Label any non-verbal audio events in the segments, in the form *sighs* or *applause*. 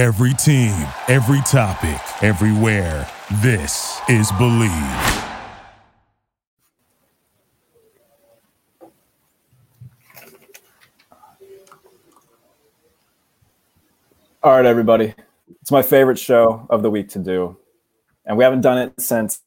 Every team, every topic, everywhere. This is Believe. All right, everybody. It's my favorite show of the week to do. And we haven't done it since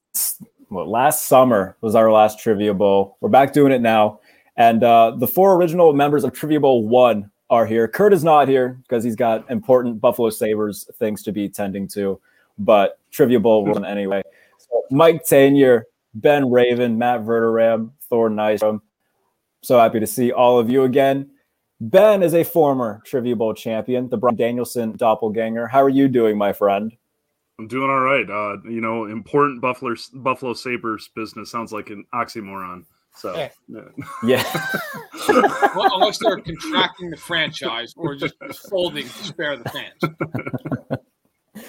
well, last summer was our last Trivia Bowl. We're back doing it now. And uh, the four original members of Trivia Bowl 1 are here. Kurt is not here because he's got important Buffalo Sabres things to be tending to, but Trivia Bowl anyway. So Mike Tanier, Ben Raven, Matt Verderam, Thor Nystrom. So happy to see all of you again. Ben is a former Trivia Bowl champion, the Bryan Danielson doppelganger. How are you doing, my friend? I'm doing all right. Uh, you know, important Buffalo Buffalo Sabres business sounds like an oxymoron. So yeah, yeah. *laughs* well, unless they're contracting the franchise or just folding to spare the fans.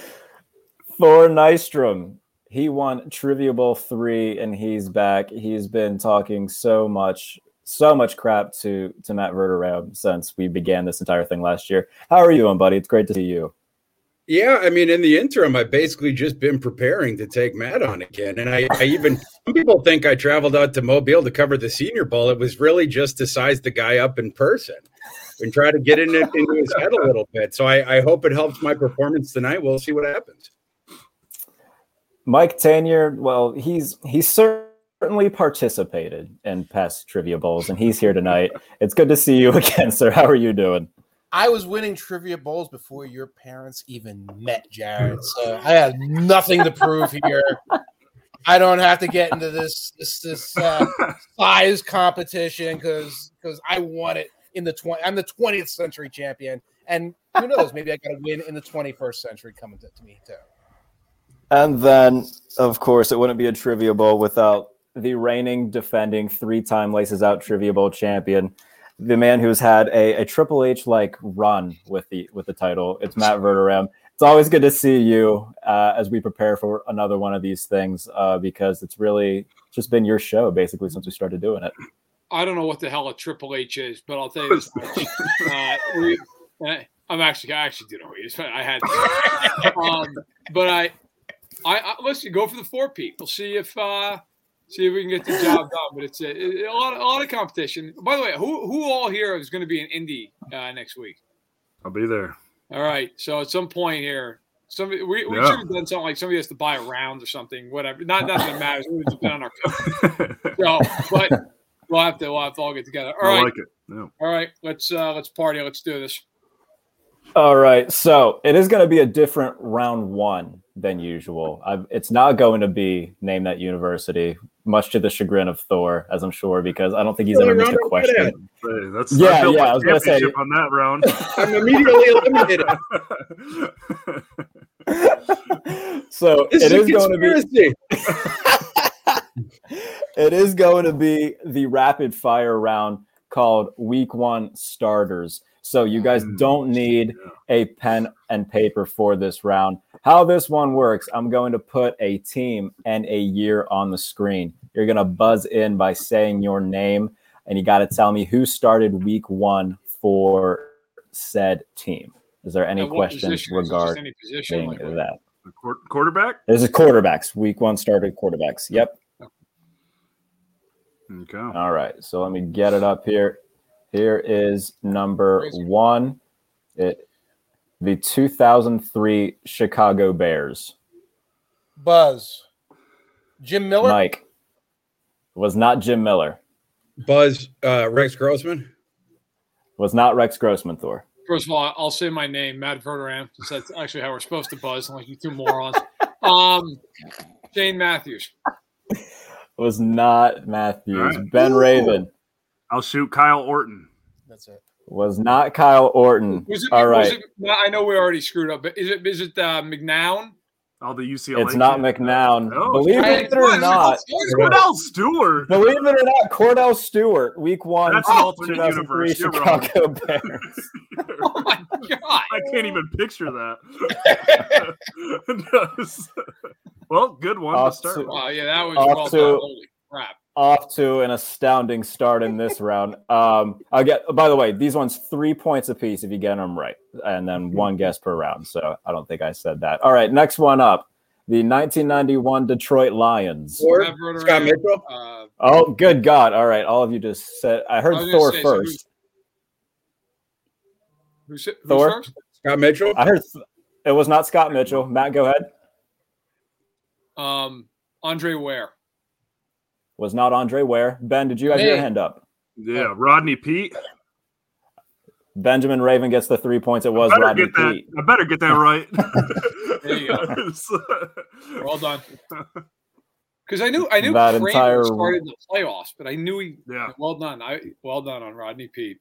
Thor Nystrom, he won Trivia Bowl three, and he's back. He's been talking so much so much crap to to Matt Verderam since we began this entire thing last year. How are you doing, buddy? It's great to see you. Yeah, I mean, in the interim, I've basically just been preparing to take Matt on again, and I, I even some people think I traveled out to Mobile to cover the Senior Bowl. It was really just to size the guy up in person and try to get in it, into his head a little bit. So I, I hope it helps my performance tonight. We'll see what happens. Mike Tanier, well, he's he's certainly participated in past trivia bowls, and he's here tonight. It's good to see you again, sir. How are you doing? I was winning trivia bowls before your parents even met Jared, so I have nothing to prove here. I don't have to get into this this this uh, size competition because because I won it in the twenty. I'm the 20th century champion, and who knows? Maybe I got to win in the 21st century coming to, to me too. And then, of course, it wouldn't be a trivia bowl without the reigning, defending, three-time Laces Out Trivia Bowl champion, the man who's had a, a Triple H like run with the with the title. It's Matt Verderam. It's always good to see you uh, as we prepare for another one of these things uh, because it's really just been your show basically since we started doing it. I don't know what the hell a Triple H is, but I'll tell you this *laughs* uh, we, I'm actually I actually do know what it is. I had, *laughs* um, but I, I, I listen. Go for the four people. We'll see if uh, see if we can get the job done. But it's a, a, lot, a lot of competition. By the way, who who all here is going to be in Indy uh, next week? I'll be there. All right. So at some point here, somebody we, we yeah. should have done something like somebody has to buy a round or something. Whatever. Not that it matters. We just been on our *laughs* so, but we'll have to we'll have to all get together. All I right. like it. Yeah. All right. Let's uh let's party. Let's do this. All right. So it is going to be a different round one than usual. I've, it's not going to be name that university, much to the chagrin of Thor, as I'm sure, because I don't think he's ever missed a question. Hey, that's yeah, yeah. I was going to say on that round. *laughs* I'm immediately eliminated. *laughs* so this it is, is going to be. *laughs* it is going to be the rapid fire round called Week One Starters. So you guys Mm. don't need a pen and paper for this round. How this one works, I'm going to put a team and a year on the screen. You're going to buzz in by saying your name, and you got to tell me who started week one for said team. Is there any what questions position? Is it just regarding any position? Like, that? The quarterback. This is quarterbacks. Week one started quarterbacks. Yep. Okay. All right. So let me get it up here. Here is number Crazy. one. It the 2003 Chicago Bears. Buzz, Jim Miller. Mike was not Jim Miller. Buzz uh, Rex Grossman. Was not Rex Grossman. Thor First of all, I'll say my name, Matt Verderam. since That's actually how we're supposed to buzz, like you two morons. Um, Shane Matthews. was not Matthews. All right. Ben Raven I'll shoot Kyle Orton. That's it. was not Kyle Orton. Was it, All was it, I know we already screwed up, but is it is it uh, McNown? All the UCLA. It's not kids. McNown. No. Believe it or What? not, Kordell Stewart. believe it or not, Kordell Stewart, Week One, That's an alternate 2003 universe. Wrong. Chicago *laughs* Bears. Oh my god! I can't even picture that. *laughs* well, good one Off to start. to- with. Wow, yeah, that was Off well to- done. Holy crap! Off to an astounding start in this round. Um, I'll get. By the way, these ones three points apiece if you get them right, and then one guess per round. So I don't think I said that. All right, next one up, the 1991 Detroit Lions. Or Matt Verderame, Scott Mitchell. Uh, Oh, good God! All right, all of you just said. I heard I Thor say, so who- first. who's, who's Thor? first? Scott Mitchell. I heard th- it was not Scott Mitchell. Matt, go ahead. Um, Andre Ware. Was not Andre Ware. Ben, did you have your hand up? Yeah, Rodney Peete. Benjamin Raven gets the three points. It was I Rodney get that. Pete. I better get that right. *laughs* There you go. *laughs* Well done. Because I knew I knew That Kramer entire- started the playoffs, but I knew he. Yeah. Well done. I well done on Rodney Peete.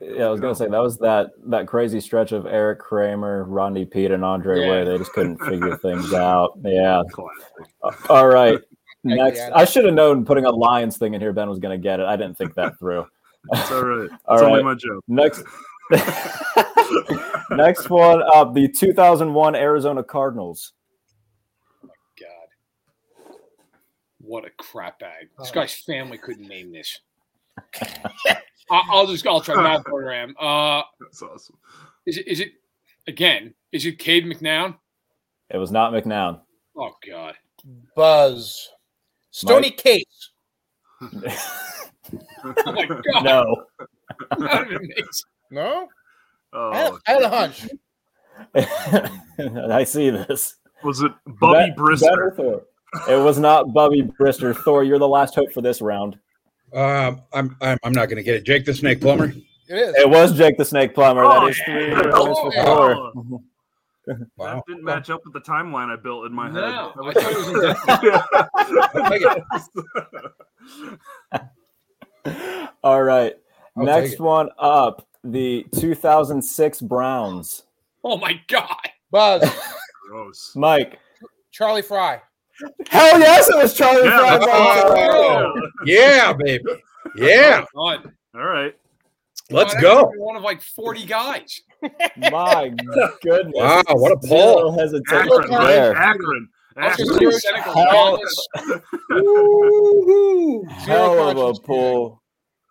Yeah, I was gonna say that was that that crazy stretch of Erik Kramer, Rodney Peete, and Andre Yeah. Ware. They just couldn't figure *laughs* things out. Yeah. Classic. All right. Thank Next, you, I should have known putting a Lions thing in here. Ben was gonna get it. I didn't think that through. It's all right. *laughs* It's All only my joke. Next. *laughs* Next one up, the 2001 Arizona Cardinals. Oh my God. What a crap bag. This Oh. guy's family couldn't name this. *laughs* I- I'll just I'll try Matt Verderame. Uh That's awesome. is it is it again, is it Cade McNown? It was not McNown. Oh god. Buzz. Stony Case. *laughs* Oh my god. No. That *laughs* would. No? I, had, Oh, I had a hunch. I see this. was it Bubby Bet- Brister? better Thor. It was not Bubby Brister. Thor, you're the last hope for this round. Um, I'm, I'm I'm not going to get it. Jake the Snake Plummer. It is. It was Jake the Snake Plummer. Oh, that is three yeah. Oh, Thor. *laughs* Wow. That didn't match up with the timeline I built in my No, head. *laughs* I thought it was *laughs* *laughs* All right. I'll Next one up the 2006 Browns. Oh my god. Buzz. Gross. Mike. Charlie Frye. Hell yes, it was Charlie Yeah, Frye. that's Oh, awesome. Yeah, baby. Yeah. Well done. All right. Let's go. One of like 40 guys. My goodness. Wow, what a Zero poll. hesitation Akron, there. Akron. Akron. Hell- Hell of a pull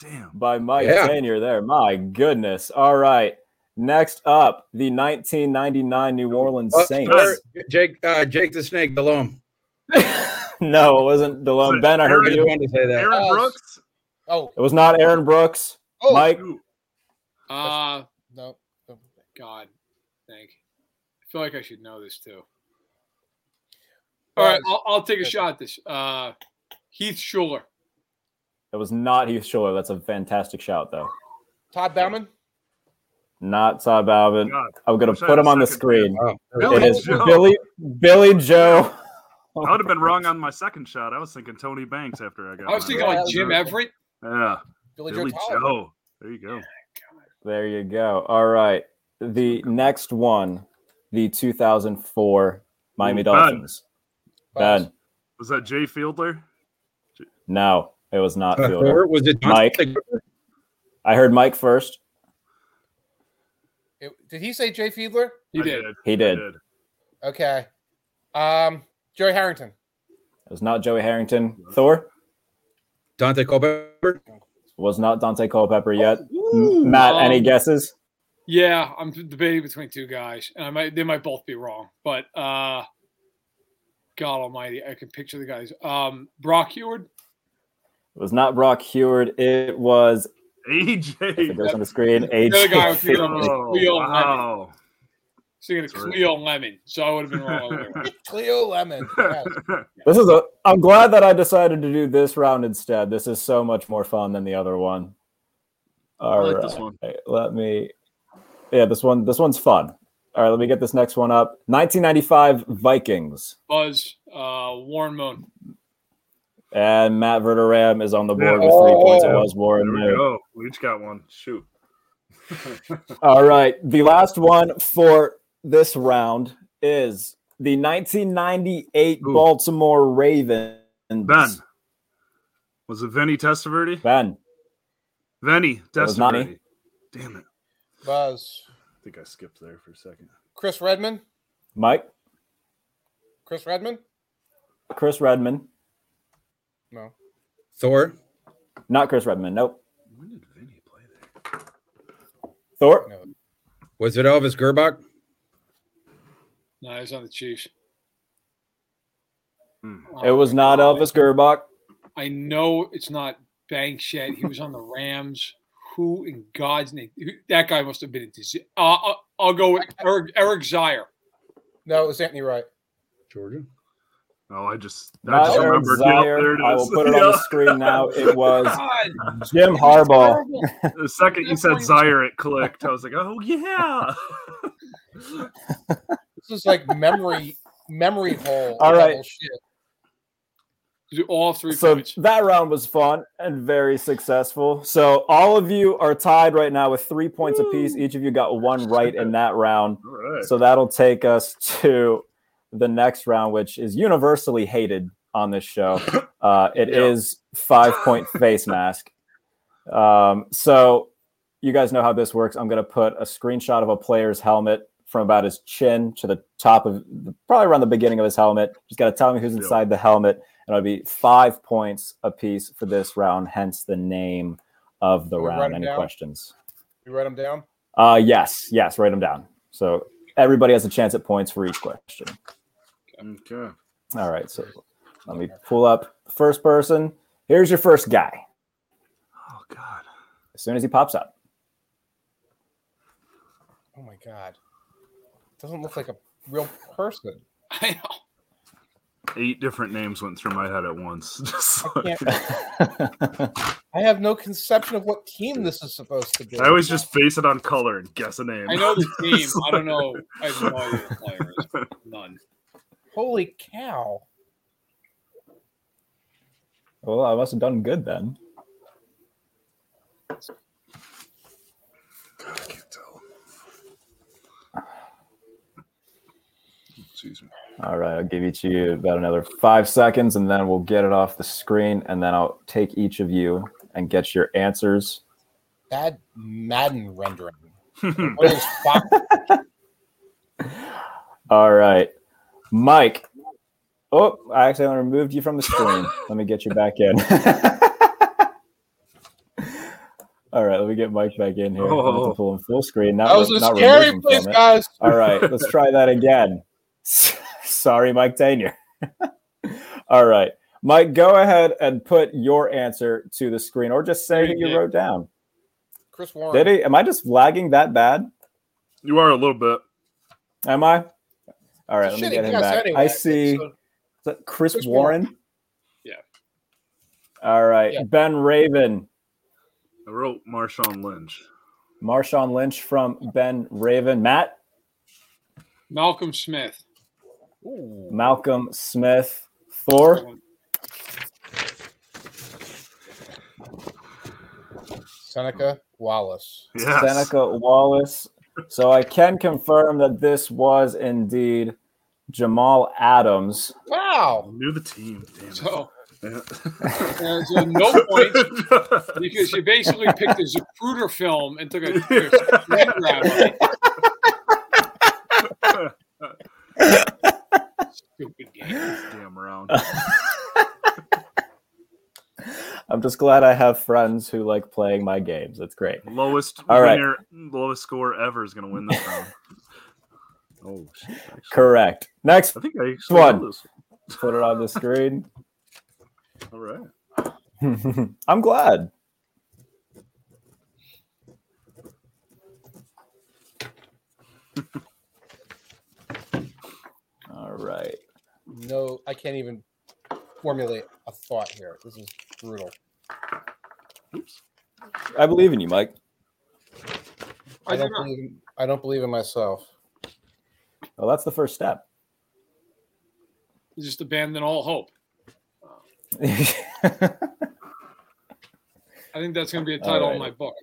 Damn. by Mike Yeah. Tanier there. My goodness. All right. Next up, the 1999 New Orleans Uh, Saints. or Jake uh, Jake the Snake Delhomme. *laughs* no, it wasn't Delhomme. Ben, I I heard just you. to say that. Aaron Yes. Brooks. Oh, It was not Aaron Brooks. oh, Mike, Ooh, Uh no. No. God. Thank. I feel like I should know this too. All right, I'll, I'll take a shot at this. Uh, Heath Shuler. it was not Heath Shuler. That's a fantastic shout, though. Todd Bouman. Not Todd Bouman. God. I'm going to put him on the screen. Wow. Billy It is Joe. Billy Billy Joe. I would have been wrong on my second shot. I was thinking Tony Banks after I got. I was mine. thinking like Jim Everett. Yeah, Billy, Billy Joe. Joe. There you go. There you go. All right. The next one, the 2004 Miami Ooh, Dolphins. Buzz. Ben. Was that Jay Fiedler? No, it was not Uh, Fiedler. was it Mike. I heard Mike first. It- did he say Jay Fiedler? He I did. He I did. Okay. Um, Jerry Harrington. It was not Joey Harrington. Thor Daunte Culpepper? was not Daunte Culpepper yet. M- Matt, any Um, guesses? Yeah, I'm debating between two guys, and I might they might both be wrong, but uh, God Almighty, I can picture the guys. Um, Brock Huard. It was not Brock Huard. It was AJ. it goes on the screen. The guy was AJ. thinking of was Oh, Cleo Lemon. wow. Singing of Cleo Lemon, so I would have been wrong. all the way around. Cleo Lemon. Yes. *laughs* This is a. I'm glad that I decided to do this round instead. This is so much more fun than the other one. I like right, this one. let me. Yeah, this one. This one's fun. All right, let me get this next one up. 1995 Vikings, Buzz, uh, Warren Moon. and Matt Verderam is on the board Yeah. with three points. It Oh. was Warren. There we Moon. go. We each got one. Shoot. *laughs* *laughs* All right, the last one for this round is the 1998 Ooh. Baltimore Ravens. Ben. Was it Vinny Testaverde? Ben. Vinny was. Testaverde. Damn it. Buzz. I think I skipped there for a second. Chris Redman. Mike. Chris Redman. Chris Redman. No. Thor. Not Chris Redman. Nope. When did Vinny play there? Thor. No, Was it Elvis Grbac? No, he's on the Chiefs. Hmm. It was not Elvis Grbac. I know it's not Banks yet. He was on the Rams. Who in God's name? who- That guy must have been a disease. Uh, I'll, I'll go with Eric, Eric Zeier. no, it was Anthony Wright. Georgia. Oh, I just, I Not just Eric remembered. Yep, Zeier. there it I will put it on the *laughs* screen now. It was *laughs* God, Jim Harbaugh. terrible. *laughs* The second you said point was- Zeier, it clicked. I was like, oh yeah. This is like memory memory hole. All right. Shit. All three So points. that round was fun and very successful. So all of you are tied right now with three points apiece. Each of you got one right in that round. All right. So that'll take us to the next round, which is universally hated on this show. *laughs* Uh, it Yeah. is five point *laughs* face mask. Um, so you guys know how this works. I'm going to put a screenshot of a player's helmet from about his chin to the top of probably around the beginning of his helmet. Just got to tell me who's Yeah. inside the helmet. And it'll be five points apiece for this round, hence the name of the Can we write round. 'em Any down? questions? You write them down. Uh, yes, yes, write them down. So everybody has a chance at points for each question. Okay. All right, so let me pull up first person. Here's your first guy. Oh God. As soon as he pops up, Oh my god. Doesn't look like a real person. *laughs* I know. Eight different names went through my head at once. *laughs* Just I like- can't. *laughs* I have no conception of what team this is supposed to be. I always just base it on color and guess a name. I know the *laughs* team. I don't know. I have no idea the player is. None. Holy cow! well, I must have done good then. I can't tell. Excuse me. All right, I'll give each of you about another five seconds, and then we'll get it off the screen, and then I'll take each of you and get your answers. Bad Madden rendering. *laughs* What is Fox? All right, Mike. Oh, I accidentally removed you from the screen. *laughs* let me get you back in. *laughs* All right, let me get Mike back in here. I have to Oh. pull him full screen. Not, That was a not scary place, guys. All right, let's try that again. Sorry, Mike Tanier. *laughs* All right, Mike, go ahead and put your answer to the screen, or just say who you Yeah. wrote down. Chris Warren. Did he? Am I just lagging that bad? You are a little bit. Am I? All right, let me get him back. anyway. I see. So- Chris, Chris Warren? Warren. Yeah. All right, Yeah. Ben Raven, I wrote Marshawn Lynch. Marshawn Lynch from Ben Raven, Matt, Malcolm Smith. Ooh. Malcolm Smith, Thor, Seneca Wallace. Yes. Seneca Wallace. So I can confirm that this was indeed Jamal Adams. I Wow. knew the team. Damn it. So, Yeah. uh, so no *laughs* point because you basically picked a Zapruder film and took a, *laughs* a screen grab of it. Stupid game. Damn round. *laughs* I'm just glad I have friends who like playing my games. That's great. Lowest All right. winner, lowest score ever is going to win this round. *laughs* Oh shit! Correct. Next, I think I actually One. this. put it on the screen. *laughs* All right. I'm glad. All right. No, I can't even formulate a thought here. This is brutal. Oops. I believe in you, Mike. I, I do don't believe. In, I don't believe in myself. Well, that's the first step. Just abandon all hope. *laughs* I think that's going to be a title right. of my book.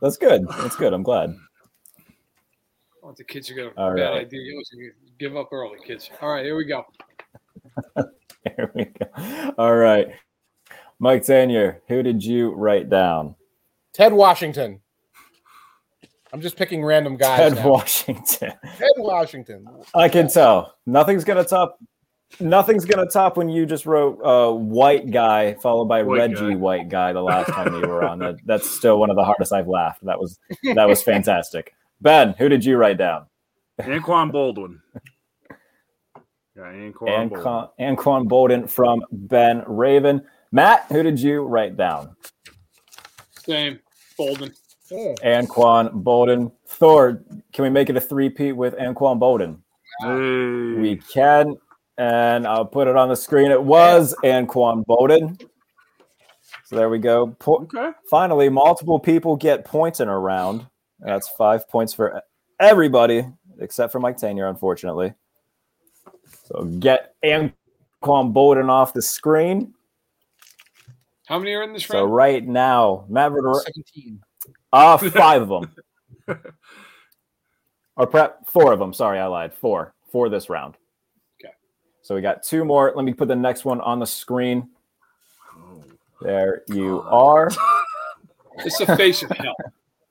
that's good. That's good. I'm glad. I want the kids to get a All bad right. idea. You Give up early, kids. All right, here we go. *laughs* Here we go. All right. Mike Tanier, who did you write down? Ted Washington. I'm just picking random guys. Ted now. Washington. *laughs* Ted Washington. I can tell. Nothing's gonna top nothing's gonna top when you just wrote uh, white guy followed by White Reggie guy. white guy the last time you were on. That, *laughs* that's still one of the hardest I've laughed. That was that was fantastic. Ben, who did you write down? Anquan Baldwin. *laughs* Yeah, Anquan Baldwin. Anquan, Anquan Boldin from Ben Raven. Matt, who did you write down? Same. Boldin. Oh. Anquan Boldin. Thor, can we make it a three-peat with Anquan Boldin? Hey. We can, and I'll put it on the screen. It was Anquan Boldin. So there we go. Po- okay. Finally, multiple people get points in a round. That's five points for everybody except for Mike Tanier, unfortunately. So get Anquan Boldin off the screen. How many are in this So round? So right now, Matt Verder- 17. uh, five of them. *laughs* or prep four of them. Sorry, I lied. Four for this round. Okay. So we got two more. Let me put the next one on the screen. There you are. *laughs* It's a face of hell.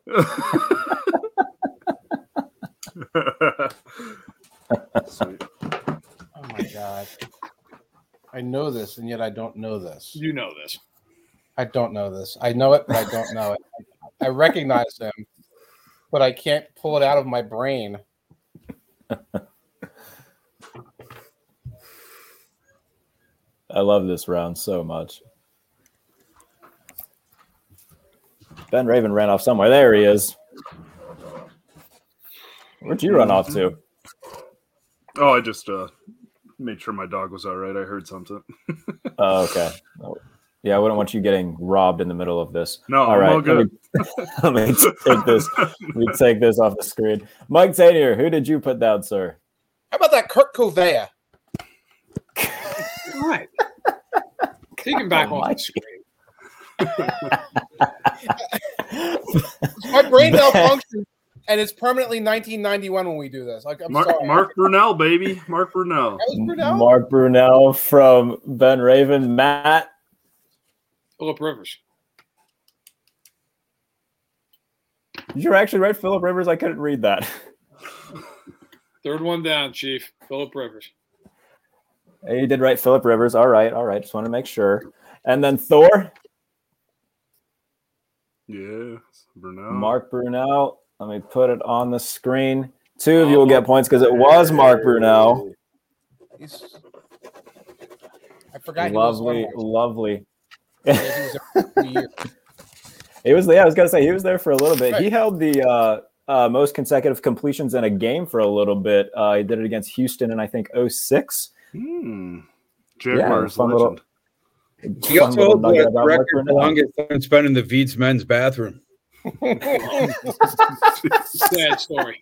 *laughs* Sweet. Oh my god. I know this, and yet I don't know this. You know this. I don't know this. I know it, but I don't know it. I recognize him, but I can't pull it out of my brain. *laughs* I love this round so much. Ben Raven ran off somewhere. There he is. Where'd you run off to? Oh, I just uh made sure my dog was all right. I heard something. *laughs* Oh, okay. Yeah, I wouldn't want you getting robbed in the middle of this. No, all I'm right. all good. Let me, *laughs* let me take this. Let me take this off the screen. Mike Tanier, who did you put down, sir? How about that Kurt Covea? All right. Take him back *laughs* Oh, off Mike. the screen. My brain malfunctions, and it's permanently 1991 when we do this. Like, I'm Mark, sorry. Mark Brunell, baby. Mark Brunell. That Brunell? Mark Brunell from Ben Raven. Matt, Philip Rivers. You're actually right, Philip Rivers? I couldn't read that. *laughs* Third one down, Chief. Philip Rivers. Hey, You did right, Philip Rivers. All right, all right. Just want to make sure. And then Thor, Yeah, Brunell. Mark Brunell. Let me put it on the screen. Two of you will get points because it was Mark Brunell. He's- I forgot. he was Lovely, one. lovely. Yeah, he was there for three years. *laughs* *laughs* He was, yeah, I was gonna say he was there for a little bit. He held the uh, uh, most consecutive completions in a game for a little bit. Uh, he did it against Houston in I think 06. Hmm. Jaguars fun little- legend. He Fun also little holds the about Mark record for Brunell. longest time spent in the Veets men's bathroom. Sad story.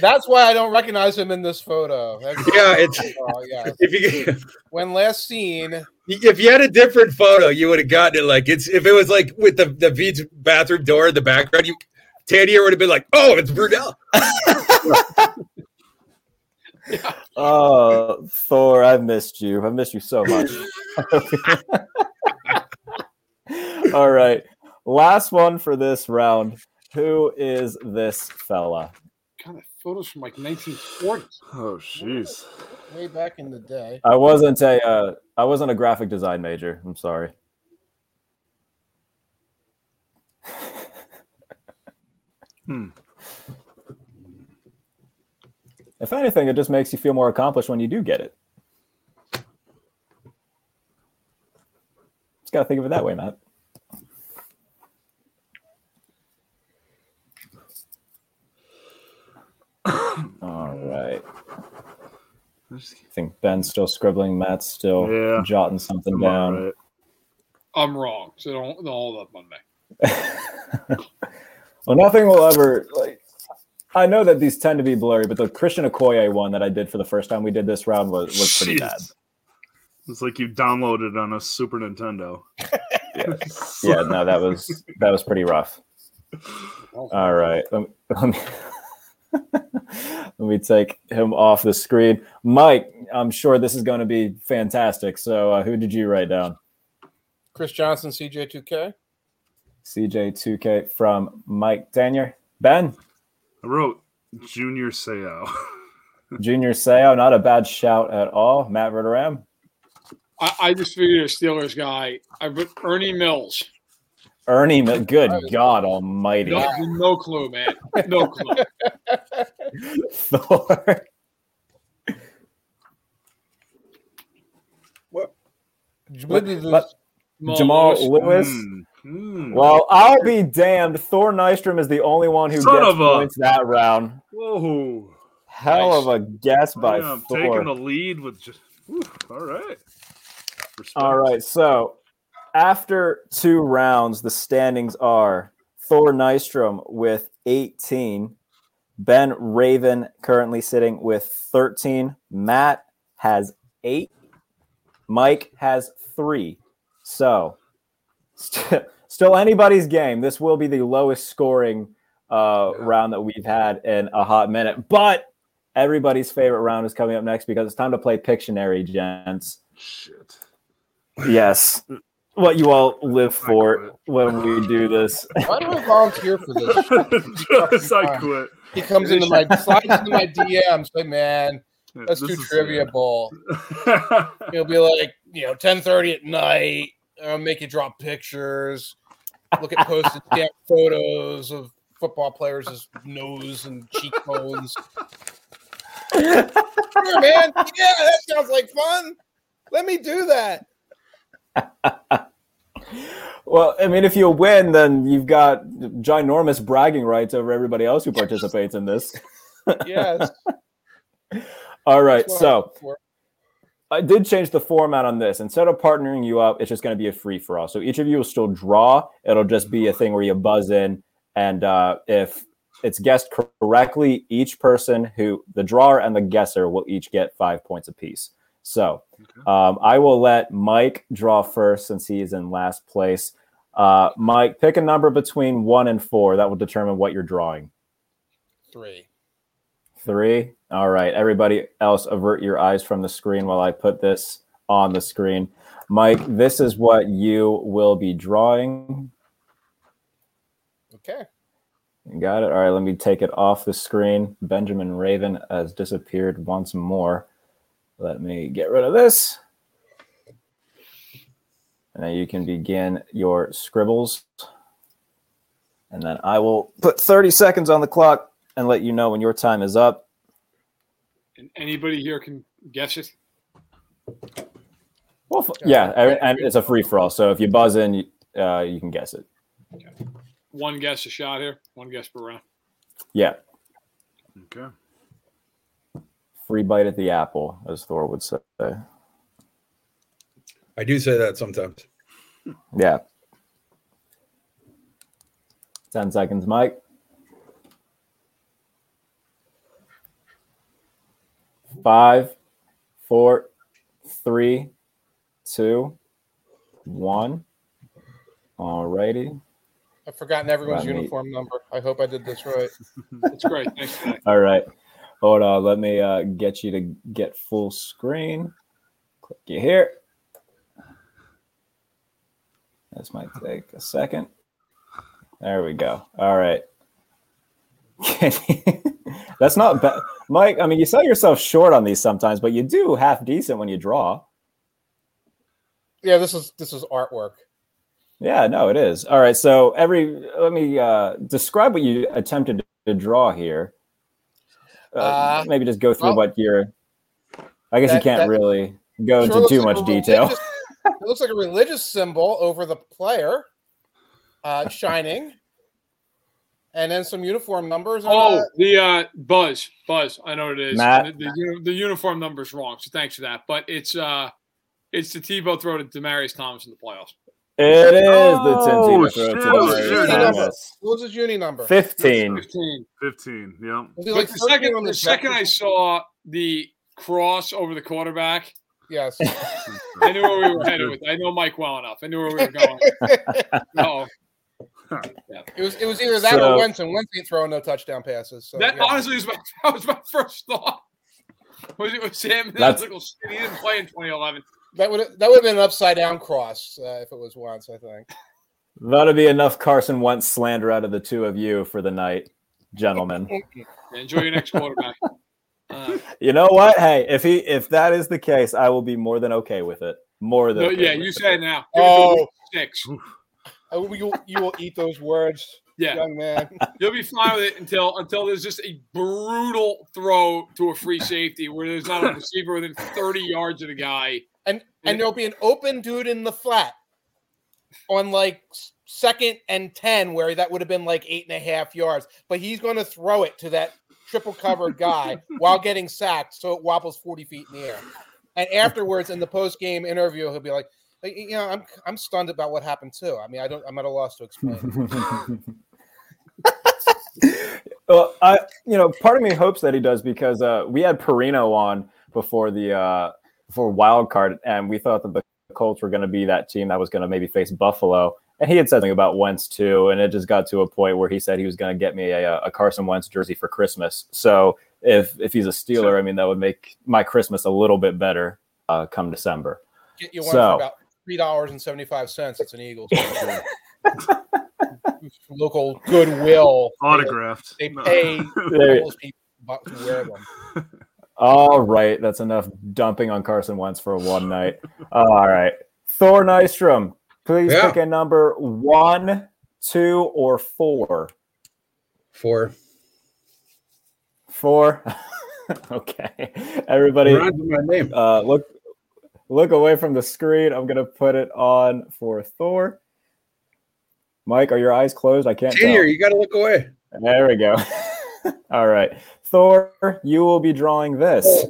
That's why I don't recognize him in this photo. That's- Yeah, it's Oh, yeah. *laughs* if you When last seen, if you had a different photo, you would have gotten it. Like it's if it was like with the the Veets bathroom door in the background, you Tanier would have been like, "Oh, it's Brunell." *laughs* *laughs* Oh, Thor, I've missed you. I've missed you so much. *laughs* All right. Last one for this round. Who is this fella? God, that photos from like 1940s. Oh, jeez. way back in the day, I wasn't a uh, I wasn't a graphic design major. I'm sorry. Hmm. If anything, it just makes you feel more accomplished when you do get it. Just gotta think of it that way, Matt. All right. I think Ben's still scribbling. Matt's still Yeah. jotting something I'm down. all right. I'm wrong, so don't, don't hold up on me. *laughs* well, nothing will ever like. I know that these tend to be blurry, but the Christian Okoye one that I did for the first time we did this round was, was pretty bad. It's like you downloaded on a Super Nintendo. *laughs* Yeah, no, that was that was pretty rough. All right, let me, *laughs* let me, let me take him off the screen. Mike, I'm sure this is going to be fantastic. So, uh, who did you write down? Chris Johnson, CJ2K. CJ2K from Mike Tanier. Ben, I wrote Junior Seau. *laughs* Junior Seau, not a bad shout at all. Matt Verderam. I, I just figured a Steelers guy. I put Ernie Mills. Ernie, Mil- good God Almighty. No, no clue, man. No clue. *laughs* Thor. But- Jamal Lewis. Hmm, hmm. Well, I'll be damned. Thor Nystrom is the only one who Son gets of a- points that round. Whoa. Hell Nice. of a guess by Yeah, I'm Thor. taking the lead with just. whew, all right. Respect. All right, so after two rounds, the standings are Thor Nystrom with 18, Ben Raven currently sitting with 13, Matt has eight, Mike has three. So *laughs* still anybody's game. This will be the lowest scoring uh, round that we've had in a hot minute, but everybody's favorite round is coming up next because it's time to play Pictionary, gents. Shit. Yes. What you all live for when we do this. Why do I volunteer for this? *laughs* Just I quit. He comes into my slides into my *laughs* DMs, like, man, let's This do is- trivia bowl. *laughs* He'll be like, you know, ten thirty at night. I'll make you drop pictures. Look at posted stamp photos of football players' nose and cheekbones. Sure, man. Yeah, that sounds like fun. Let me do that. Well, I mean, if you win, then you've got ginormous bragging rights over everybody else who participates in this. Yes. *laughs* All right. So. I did change the format on this. Instead of partnering you up, it's just going to be a free for all. So each of you will still draw. It'll just be a thing where you buzz in, and uh, if it's guessed correctly, each person who the drawer and the guesser will each get five points apiece. So um, I will let Mike draw first since he is in last place. Uh, Mike, pick a number between one and four. That will determine what you're drawing. three. Three. All right. Everybody else, avert your eyes from the screen while I put this on the screen. Mike, this is what you will be drawing. Okay. You got it. All right. Let me take it off the screen. Benjamin Raven has disappeared once more. Let me get rid of this. And then you can begin your scribbles. And then I will put 30 seconds on the clock and let you know when your time is up. And anybody here can guess it. Well, f- yeah, and and it's a free for all. So if you buzz in, you- uh, you can guess it. One guess a shot here. One guess per round. Yeah, Okay. free bite at the apple, as Thor would say. I do say that sometimes. Yeah. 10 seconds, Mike. Five, four, three, two, one. All righty. I've forgotten everyone's Let me- uniform number. I hope I did this right. That's great. Thanks. *laughs* All right. Hold on. Let me uh, get you to get full screen. Click you here. This might take a second. There we go. All right. *laughs* That's not bad. Mike, I mean, you sell yourself short on these sometimes, but you do half decent when you draw. Yeah, this is this is artwork. Yeah, no, it is. All right. So every let me uh, describe what you attempted to draw here. Uh, Uh, maybe just go through well, what you're. I guess you can't that- really go Sure into too like much detail. *laughs* it looks like a religious symbol over the player, uh, shining, and then some uniform numbers. Oh, it. the uh, Buzz. Buzz. I know what it is. Matt? The, the, uni- the uniform number's wrong, so thanks for that. But it's uh it's the Tebow throw to Demaryius Thomas in the playoffs. It is the Oh, Tinty throw shit. to Oh, Demaryius. Thomas. what was his uni number? Fifteen. 15. 15. Yeah. Was like the second, on the the second I saw the cross over the quarterback, yes. I knew where we were headed with. I know Mike well enough. I knew where we were going. *laughs* No, It was it was either that So- or Wentz, and Wentz ain't throwing no touchdown passes. So that yeah. honestly was my *laughs* that was my first thought. Was it was him? That's- was like, well, shit, he didn't play in 2011. that would that would have been an upside down cross uh, if it was Wentz. I think. That'll be enough Carson Wentz slander out of the two of you for the night, gentlemen. Enjoy your next quarterback. *laughs* Uh, You know what? Hey, if he if that is the case, I will be more than okay with it. More than no, okay yeah, you it. said it now. Oh. six. Oh, you, you will eat those words, *laughs* Yeah, young man. *laughs* you'll be fine with it until until there's just a brutal throw to a free safety where there's not a receiver within 30 yards of the guy. And and there'll be an open dude in the flat on like second and ten, where that would have been like eight and a half yards. But he's going to throw it to that triple covered guy *laughs* while getting sacked, so it wobbles forty feet in the air. And afterwards, in the post game interview, he'll be "Like, "You know, I'm I'm stunned about what happened too. I mean, I don't. I'm at a loss to explain." *laughs* well, I you know, part of me hopes that he does because uh, we had Perino on before the uh, before wild card, and we thought that the Colts were going to be that team that was going to maybe face Buffalo. And he had said something about Wentz too, and it just got to a point where he said he was going to get me a, a Carson Wentz jersey for Christmas. So if if he's a Steeler, I mean that would make my Christmas a little bit better uh, come December. Get you one So- for about three dollars and seventy five cents. It's an Eagles. *laughs* Local Goodwill. They- Autographed. They No. pay *laughs* There- those people to wear them. All right, that's enough dumping on Carson Wentz for one night. All right, Thor Nystrom, please Yeah. pick a number one, two, or four. Four. Four. *laughs* okay, everybody, my name. uh, look look away from the screen. I'm gonna put it on for Thor. Mike, are your eyes closed? I can't. Tell. you got to look away. There we go. *laughs* All right, Thor, you will be drawing this.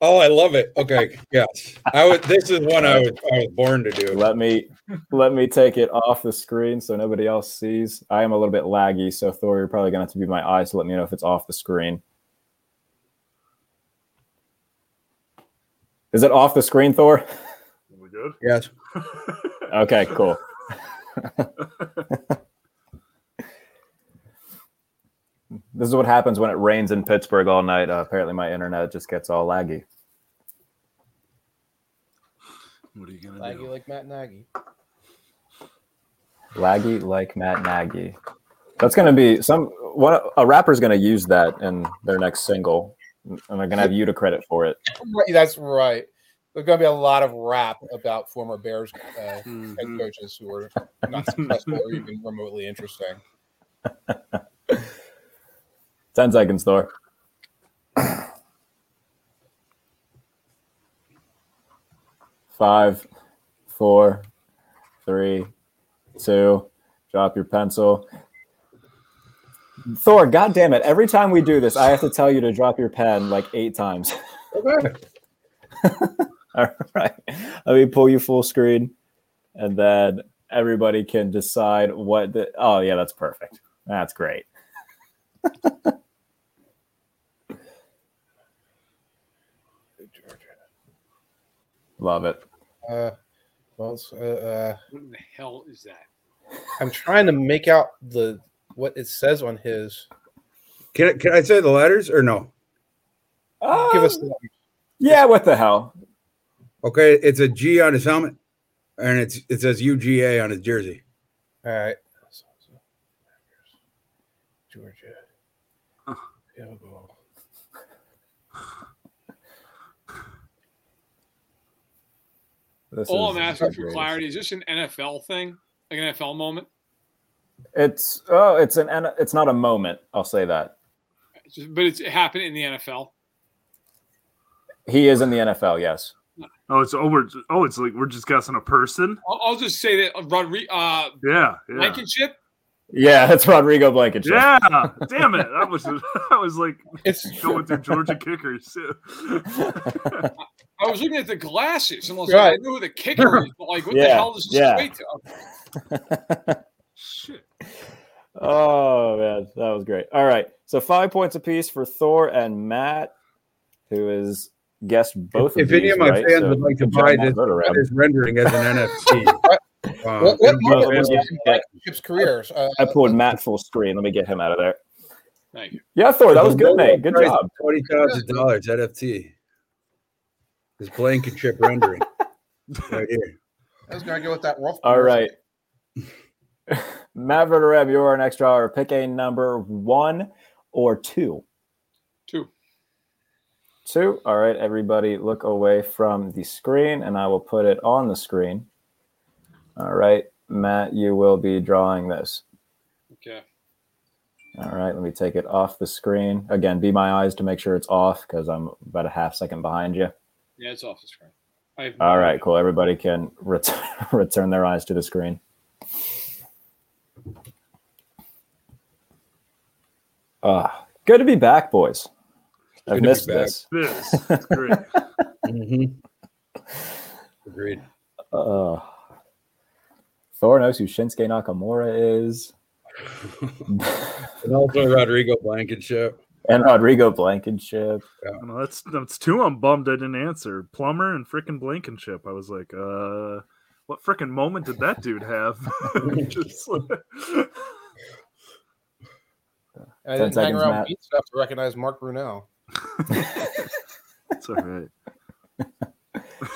Oh, I love it. Okay, yes. I was. This is one I was. I was born to do. let me let me take it off the screen so nobody else sees. I am a little bit laggy, so Thor, you're probably gonna have to be my eyes to let me know if it's off the screen. Is it off the screen, Thor? We good? Yes. *laughs* Okay, cool. *laughs* this is what happens when it rains in Pittsburgh all night. Uh, apparently, my internet just gets all laggy. What are you gonna do? Laggy do? like Matt Nagy. Laggy like Matt Nagy. That's gonna be some one. A rapper's gonna use that in their next single, and they're gonna have you to credit for it. Right, that's right. There's going to be a lot of rap about former Bears uh, head Mhm. coaches who were not successful or even remotely interesting. *laughs* Ten seconds, Thor. Five, four, three, two. Drop your pencil. Thor, God damn it! Every time we do this, I have to tell you to drop your pen like eight times. Okay. *laughs* All right. Let me pull you full screen and then everybody can decide what the oh yeah, that's perfect. That's great. *laughs* Love it. Uh, well, uh, uh, What in the hell is that? I'm trying to make out the what it says on his. Can I, can I say the letters or no? Give us. Um, yeah, what the hell? Okay, it's a G on his helmet, and it's it says UGA on his jersey. All right. Georgia. Huh. Field goal. This All I'm asking for clarity is this an NFL thing, like an NFL moment? It's oh, it's an it's not a moment. I'll say that But it's, it happened in the NFL. he is in the NFL. Yes. Oh, it's oh, we're oh, it's like we're just guessing a person. I'll, I'll just say that uh, Rodri- uh, Yeah, yeah, Blankenship. Yeah, that's Rodrigo Blankenship. yeah. Damn it, that was *laughs* that was like It's going through Georgia kickers. *laughs* I was looking at the glasses and I was Right. like, I know who the kicker is, but like, what the hell is this yeah. equate *laughs* to? Shit. Oh man, that was great. All right, so five points apiece for Thor and Matt, who is guessed both if of any these, of my right? fans So would like to buy this, this rendering as an NFT, *laughs* um, what, what it'd be Well, moment was yeah, fantastic. in yeah. Blankenship's careers? Uh, I pulled Matt full screen. Let me get him out of there. Thank you. Yeah, Thor, that was good, mate. Good job. Twenty thousand dollars NFT. This Blankenship rendering *laughs* right here. I was going to go with that rough. All right. Matt Verderem, you're our next drawer. Pick a number one or two. Two. two. All right, everybody, look away from the screen, and I will put it on the screen. All right, Matt, you will be drawing this. Okay. All right, let me take it off the screen. Again, be my eyes to make sure it's off because I'm about a half second behind you. Yeah, it's off the screen. All right, cool. Everybody can ret- *laughs* return their eyes to the screen. Ah, good to be back, boys. I've Good to be missed back. this. This is great. *laughs* Mhm. Agreed. Uh, Thor knows who Shinsuke Nakamura is, And also Rodrigo Blankenship. and Rodrigo Blankenship. No, that's that's two. I'm bummed I didn't answer. Plummer and frickin' Blankenship. I was like, uh, what frickin' moment did that dude have? *laughs* *laughs* Just like- I didn't hang seconds, around Matt. Pete stuff to recognize Mark Brunell. *laughs* *laughs* it's all right.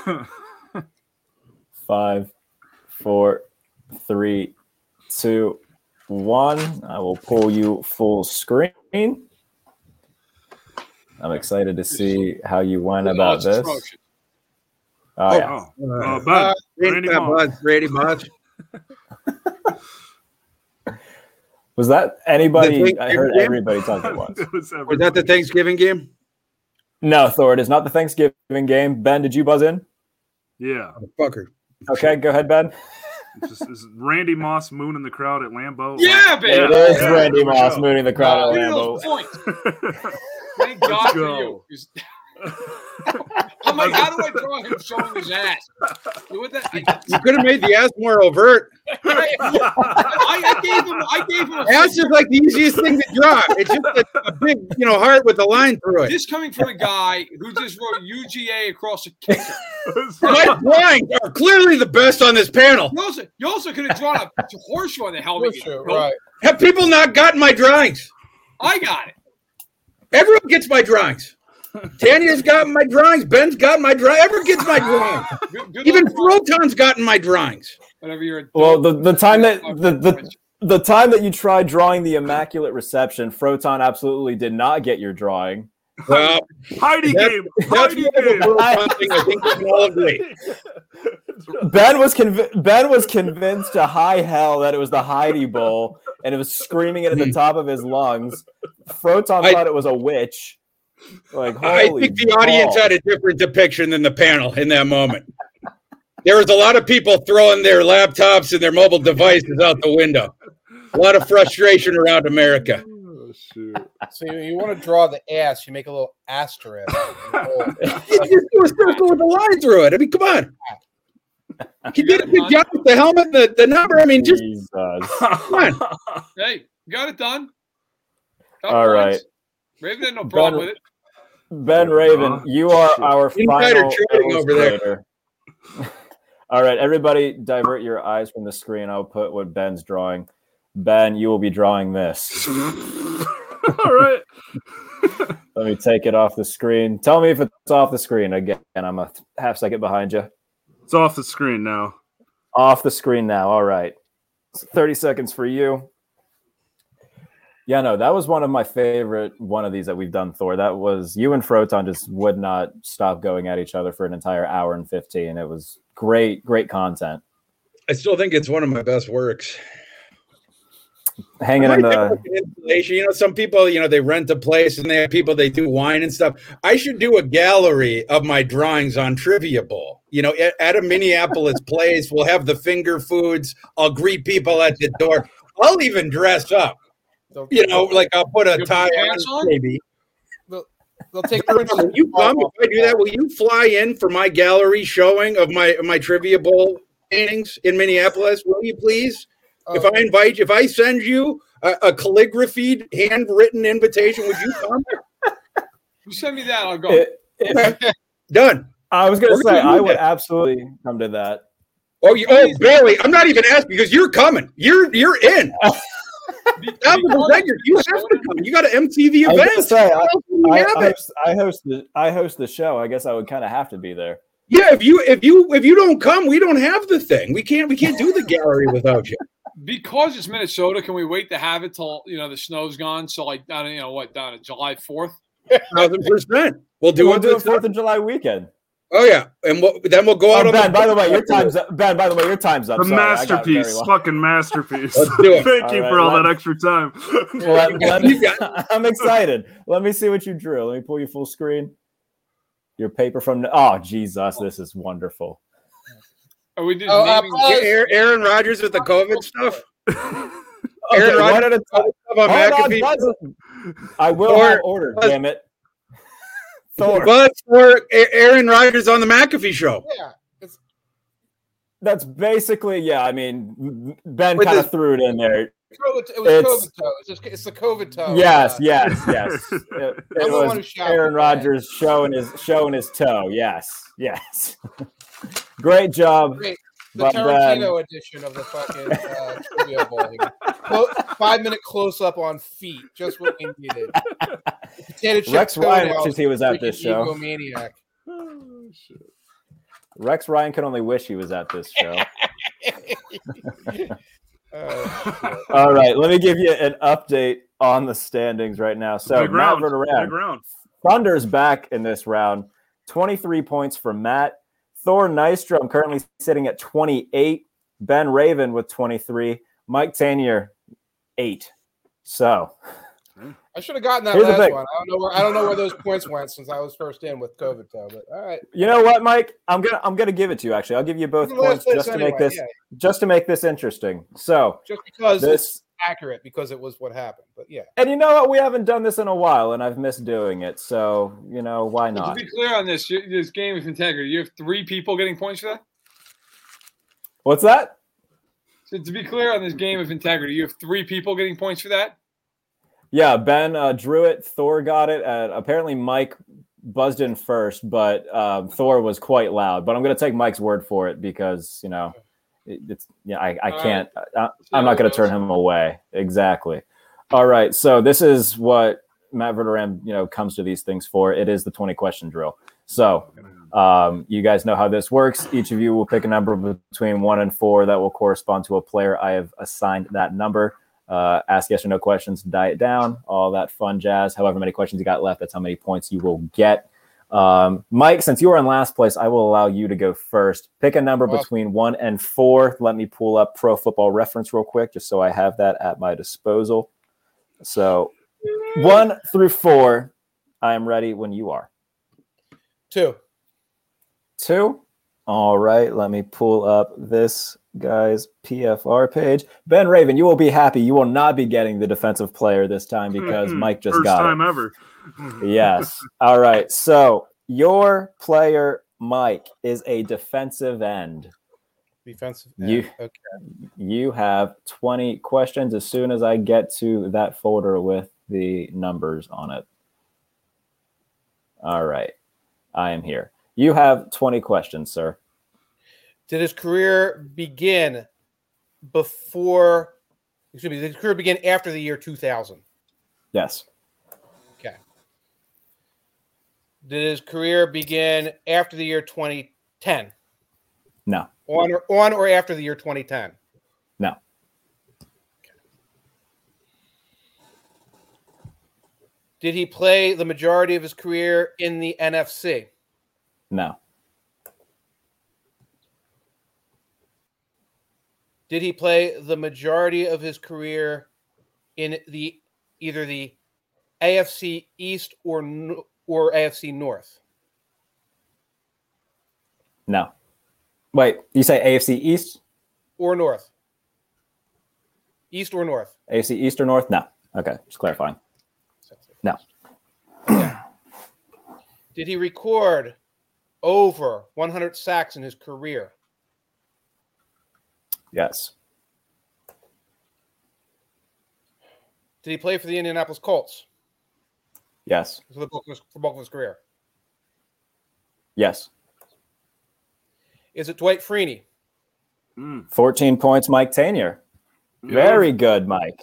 *laughs* Five, four, three, two, one. I will pull you full screen. I'm excited to see how you went Oh, about this. atrocious. Oh, yeah. Oh, uh, Uh, Ben, Randy Randy Moss. Moss. Randy Moss. Was that anybody? I heard game? everybody talk at *laughs* once. Was Was that the. Thanksgiving game? No, Thor, it is not the Thanksgiving game. Ben, did you buzz in? Yeah, Fucker. Okay, go ahead, Ben. it's just it's Randy Moss mooning the crowd at Lambeau. Yeah, baby. It is Yeah, Randy there we Moss mooning the crowd Give at me Lambeau. those points. *laughs* Thank Let's God for go. you. 'Cause *laughs* I'm like, how do I draw him showing his ass? What the, I, You could have made the ass more overt. *laughs* I, I gave him. I gave him. A, Ass is like the easiest thing to draw. It's just a, a big, you know, heart with a line through it. this coming from a guy who just wrote UGA across a kicker. *laughs* My drawings are clearly the best on this panel. You also, you also could have drawn a horseshoe on the helmet. For sure, Nope. right. Have people not gotten my drawings? I got it. Everyone gets my drawings. Tanier's got my drawings. Ben's got my drawings. Everyone gets my drawings. *laughs* Good, good Even luck drawing Froton's gotten my drawings. whatever you're. Well, the, the time that the, the the time that you tried drawing the immaculate reception, Froton absolutely did not get your drawing. Well, Heidi That's- game. that's Heidi more of a game. I think we can all agree. *laughs* Ben was conv- Ben was convinced to high hell that it was the Heidi Bowl, and it was screaming it at the hmm. top of his lungs. Froton I- thought it was a witch. Like, I think the audience had a different depiction than the panel in that moment. There was a lot of people throwing their laptops and their mobile devices out the window. A lot of frustration around America. Oh. So you, you want to draw the ass, you make a little asterisk. You just do a circle with a line through it. I mean, come on. He did a good job with the helmet, the, the number. I mean, just Jesus. *laughs* come on. Hey, got it done. Couple All points. right. Raven had no problem with it. Ben Raven, you are our Insider final trading over there. illustrator. *laughs* All right, everybody, divert your eyes from the screen. I'll put what Ben's drawing. Ben, you will be drawing this. *laughs* All right. *laughs* Let me take it off the screen. Tell me if it's off the screen again. I'm a half second behind you. It's off the screen now. Off the screen now. All right. 30 seconds for you. Yeah, no, that was one of my favorite one of these that we've done, Thor. That was you and Froton just would not stop going at each other for an entire hour and 15. It was great, great content. I still think it's one of my best works. Hanging in the do like an installation. You know, some people, you know, they rent a place and they have people they do wine and stuff. I should do a gallery of my drawings on Trivia Bowl. You know, at, at a Minneapolis *laughs* place, we'll have the finger foods. I'll greet people at the door. I'll even dress up. They'll, You know, like I'll put a tie on, on? maybe. they'll take No, no, no, Will you come if I do that? Will you fly in for my gallery showing of my my Trivia Bowl paintings in Minneapolis? Will you please? Uh, if I invite you, if I send you a, a calligraphied, handwritten invitation, would you come? *laughs* You send me that, I'll go. It- *laughs* it- Done. I was gonna say I would that. absolutely come to that. Oh, you, oh, Bailey, I'm not even asking because you're coming. You're you're in. *laughs* Be- That was because- you have to come. You got an MTV I event. say, I, How else do you I, have I, host, I host the I host the show. I guess I would kind of have to be there. Yeah, if you if you if you don't come, we don't have the thing. We can't we can't do the gallery *laughs* without you. because it's Minnesota, can we wait to have it till you know the snow's gone? So like down, you know what, down to July fourth. *laughs* Thousand percent. We'll do we'll it. do it Fourth of July weekend. Oh yeah, and we'll, then we'll go out Oh, on ben, the by the way, your time's up. Ben, by the way, your time's up. The Sorry, I got very masterpiece, long. fucking masterpiece. Let's do it. *laughs* Thank All you right, for all let- that extra time. *laughs* Let- let *laughs* me- I'm excited. Let me see what you drew. Let me pull you full screen. Your paper from oh Jesus, this is wonderful. Are we just Oh, uh, naming- Aaron Aaron Rodgers with the COVID stuff. Aaron one Rodgers at a time. about Hold on, McAfee. I will Thor- have order. Buzz- Damn it, Thor. Buzz for Aaron Rodgers on the McAfee show. Yeah. It's, That's basically yeah. I mean, Ben kind of threw it in there. COVID, it was It's- COVID toe. It's, just, it's the COVID toe. Yes, Uh, yes, yes. *laughs* It, it I'm the one who was Aaron. Rodgers showing his showing his toe. Yes, yes. *laughs* Great job. Great. The But Tarantino edition of the fucking uh, trivia bowling. Clo- five minute close up on feet, just what we needed. Potato Rex Ryan toenails, wishes he was at this show. egomaniac. Rex Ryan can only wish he was at this show. *laughs* *laughs* Uh, All right, let me give you an update on the standings right now. So Big Matt round. Big Verderam, round. Thunder's back in this round. 23 points for Matt. Thor Nystrom currently sitting at 28. Ben Raven with 23. Mike Tanier, eight. So I should have gotten that Here's last one. I don't know where I don't know where those points went since I was first in with COVID toe. But all right, you know what, Mike? I'm gonna I'm gonna give it to you. Actually, I'll give you both Give me the last points just to anyway, make this yeah. just to make this interesting. So just because it's this accurate because it was what happened. But yeah, and you know what? We haven't done this in a while, and I've missed doing it. So you know why But not? To be clear on this, this game with integrity, you have three people getting points for that. What's that? So to be clear on this game of integrity, you have three people getting points for that. Yeah, Ben uh, drew it. Thor got it. And apparently, Mike buzzed in first, but um, Thor was quite loud. But I'm going to take Mike's word for it because you know it, it's yeah. I, I can't. I, i'm not going to turn him away. Exactly. All right. So this is what Matt Verderam, you know, comes to these things for. It is the 20 question drill. So um, you guys know how this works. Each of you will pick a number between one and four that will correspond to a player. I have assigned that number. Uh, ask yes or no questions, die it down, all that fun jazz. However many questions you got left, that's how many points you will get. Um, Mike, since you are in last place, I will allow you to go first. Pick a number between one and four. Let me pull up Pro Football Reference real quick, just so I have that at my disposal. So one through four, I am ready when you are. two. Two. All right, let me pull up this guy's PFR page. Ben Raven, you will be happy. You will not be getting the defensive player this time *laughs* because. Mike just First got time it. ever. *laughs* Yes. All right. So your player, Mike, is a defensive end. Defensive. You- Okay. You have 20 questions as soon as I get to that folder with the numbers on it. All right. I am here. You have 20 questions, sir. Did his career begin before? Excuse me. Did his career begin after the year 2000? Yes. Okay. Did his career begin after the year 2010? No. On or on or after the year 2010? No. Did he play the majority of his career in the NFC? No. Did he play the majority of his career in the either the AFC East or or AFC North? No. Wait, you say AFC East? Or North? East or North? AFC East or North? No. Okay, just clarifying. No. Did he record over 100 sacks in his career? Yes. Did he play for the Indianapolis Colts Yes. for the bulk of his, for bulk of his career? Yes. Is it Dwight Freeney? Mm. 14 points, Mike Tanier. Very good, Mike.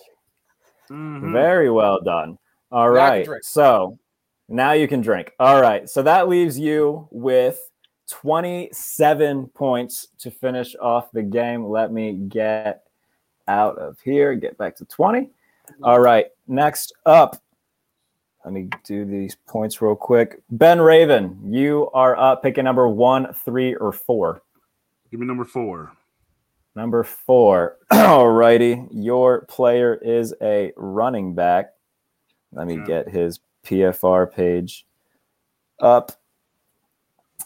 Mhm. Very well done. All Now right. So now you can drink. All right. So that leaves you with 27 points to finish off the game. Let me get out of here, get back to 20. All right. Next up, Let me do these points real quick. Ben Raven, you are up picking number one, three, or four. Give me number four. Number four. *clears throat* All righty. Your player is a running back. Let me Okay. get his PFR page up.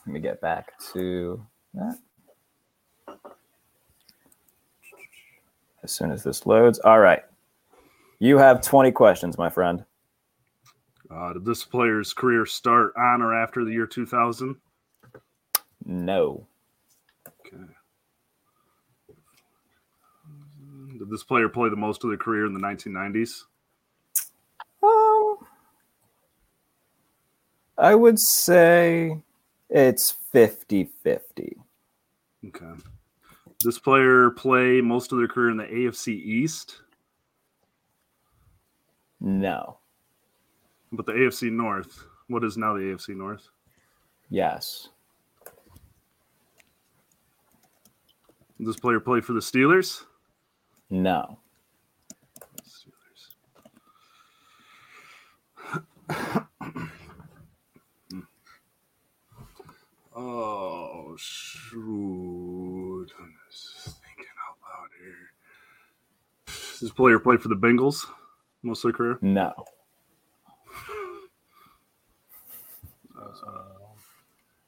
Let me get back to that. As soon as this loads. All right. You have 20 questions, my friend. Uh, did this player's career start on or after the year 2000? No. Okay. Did this player play the most of their career in the 1990s? Um, I would say it's 50 50. Okay. This player play most of their career in the AFC East, No. but the AFC North. What is now the AFC North? Yes. Did this player play for the Steelers? No. Oh shoot! I'm just thinking out loud here. Does this player play for the Bengals most of their career? No.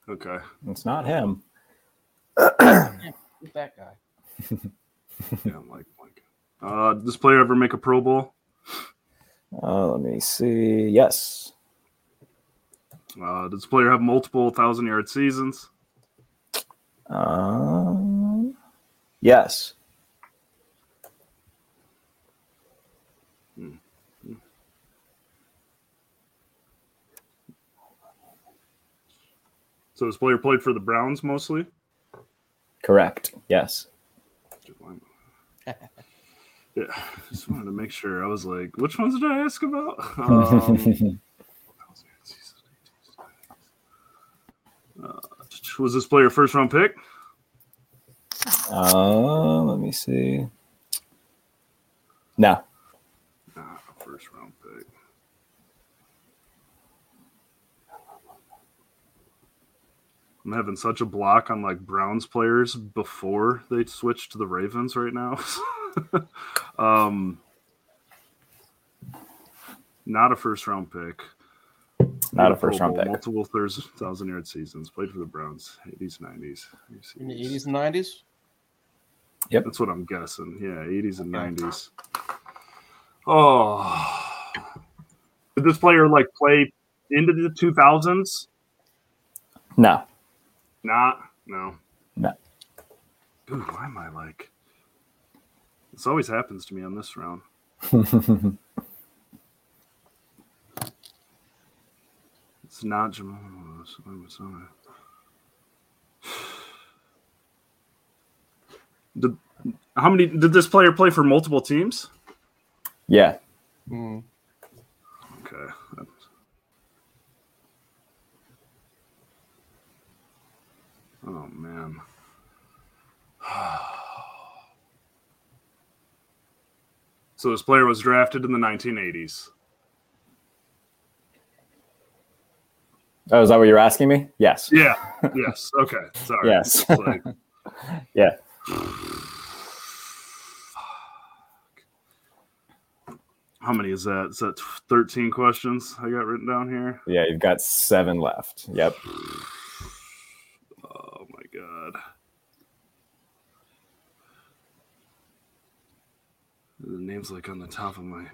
Okay. It's not him. That guy? Yeah, I'm like, like. Uh, did this player ever make a Pro Bowl? Uh, let me see. Yes. Uh, does this player have multiple thousand yard seasons? Um, yes. So this player played for the Browns mostly. Correct. Yes. *laughs* Yeah, just wanted to make sure. I was like, which ones did I ask about? *laughs* Um, uh, was this player first round pick? Uh, let me see. No. Nah, first round pick. I'm having such a block on like Browns players before they switched to the Ravens right now. *laughs* um, not a first round pick. Not a first round pick. Multiple thirds thousand yard seasons. Played for the Browns, 80s, 90s. In the 80s and 90s? Yep, That's what I'm guessing. Yeah, 80s and 90s. Oh. Did this player like play into the 2000s? No. Not. No. No. Dude, why am I like. This always happens to me on this round. *laughs* It's not Jamal. Willis. I'm sorry. Did, how many did this player play for multiple teams? Yeah. Mm. Okay. Oh man. *sighs* So this player was drafted in the 1980s. Oh, is that what you're asking me? Yes. Yeah. *laughs* Yes. Okay. Sorry. Yes. Like- *laughs* Yeah. how many is that? Is that 13 questions I got written down here? Yeah. You've got seven left. Yep. Oh my god. The name's like on the top of my.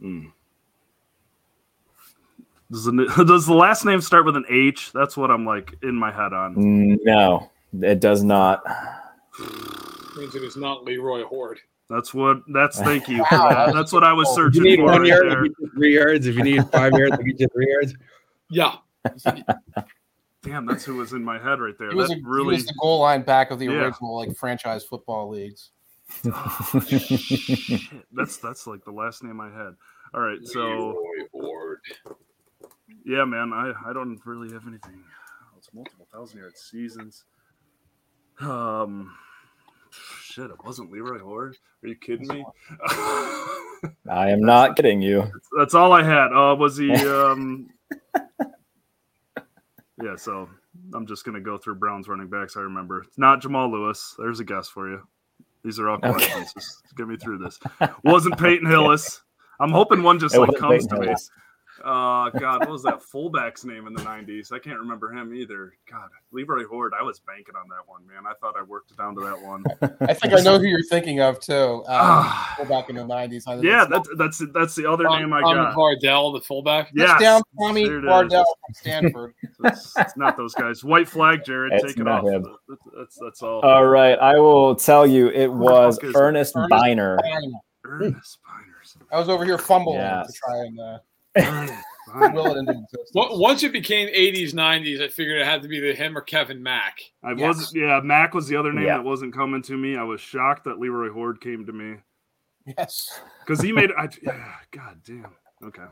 Hmm. Does the, *laughs* does the last name start with an H? That's what I'm like in my head on. No, it does not. Means it is not Leroy Hoard. That's what. That's thank you. Wow, that's That's what I was cool. If searching you need for. one right yard, there. Get you three yards. If you need five yards, I'll get you three yards. Yeah. Damn, that's who was in my head right there. He was, That a, really. he was the goal line back of the Yeah. original like franchise football leagues. Shit, that's that's like the last name I had. All right, so Leroy yeah, man, I I don't really have anything. It's multiple thousand yard seasons. Um, shit, it wasn't Leroy Hoard. Are you kidding me? *laughs* I am not kidding you. That's all I had. Uh, was he? *laughs* Um... yeah. So I'm just gonna go through Browns running backs. I remember it's not Jamal Lewis. There's a guess for you. These are all Okay. questions. Just get me through this. Wasn't Peyton Hillis. *laughs* I'm hoping one just It like comes Peyton to me. Hillis. Uh, God, what was that fullback's name in the '90s? I can't remember him either. God, Leroy Hoard. I was banking on that one, man. I thought I worked it down to that one. *laughs* I think I know who you're thinking of too. Um, Ah. go back in the '90s. I think yeah, it's- that's that's that's the other Tom, name I Tommy got. Vardell, the fullback. Yes, touchdown, Tommy there. Vardell from Stanford. *laughs* It's, it's not those guys. White flag, Jared. It's take it off. him. That's, that's that's all. All right, I will tell you it was fuck is it? Ernest Ernest Byner. Ernest Byners. I was over here fumbling Yes. to try and uh, Ernest Byners. will it into existence. Wa- Once it became 80s, 90s, I figured it had to be the him or Kevin Mack. I Yes. was yeah. Mack was the other name Yeah. that wasn't coming to me. I was shocked that Leroy Hoard came to me Yes. because he made. I, yeah, God damn. Okay.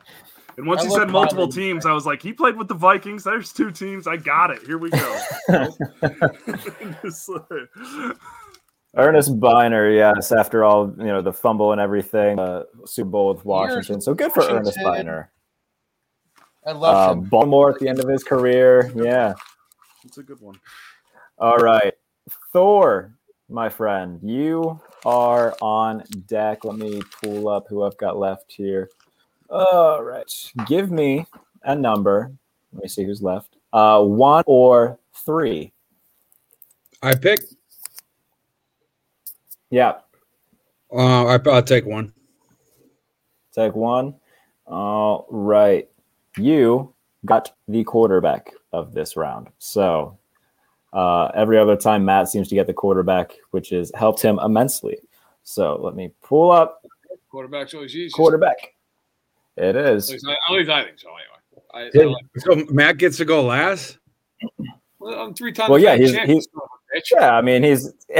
And once I he said multiple mildly teams, I was like, he played with the Vikings. There's two teams. I got it. Here we go. *laughs* *laughs* Ernest Byner, yes, after all, you know, the fumble and everything, uh, Super Bowl with Washington. So good for Ernest Washington. Byner. I love Uh, him. Baltimore at the end of his career. Yeah. It's a good one. All right. Thor, my friend, you are on deck. Let me pull up who I've got left here. All right. Give me a number. Let me see who's left. Uh, one or three. I pick. Yeah. Uh, I, I'll take one. Take one. All right. You got the quarterback of this round. So uh, every other time Matt seems to get the quarterback, which has helped him immensely. So let me pull up Quarterback's always easy. quarterback. It is. At least I, at least I think so, anyway. I, I like- So Matt gets to go last. well, I'm three times Well, yeah, he's- he's- son of a bitch. Yeah, I mean he's *laughs*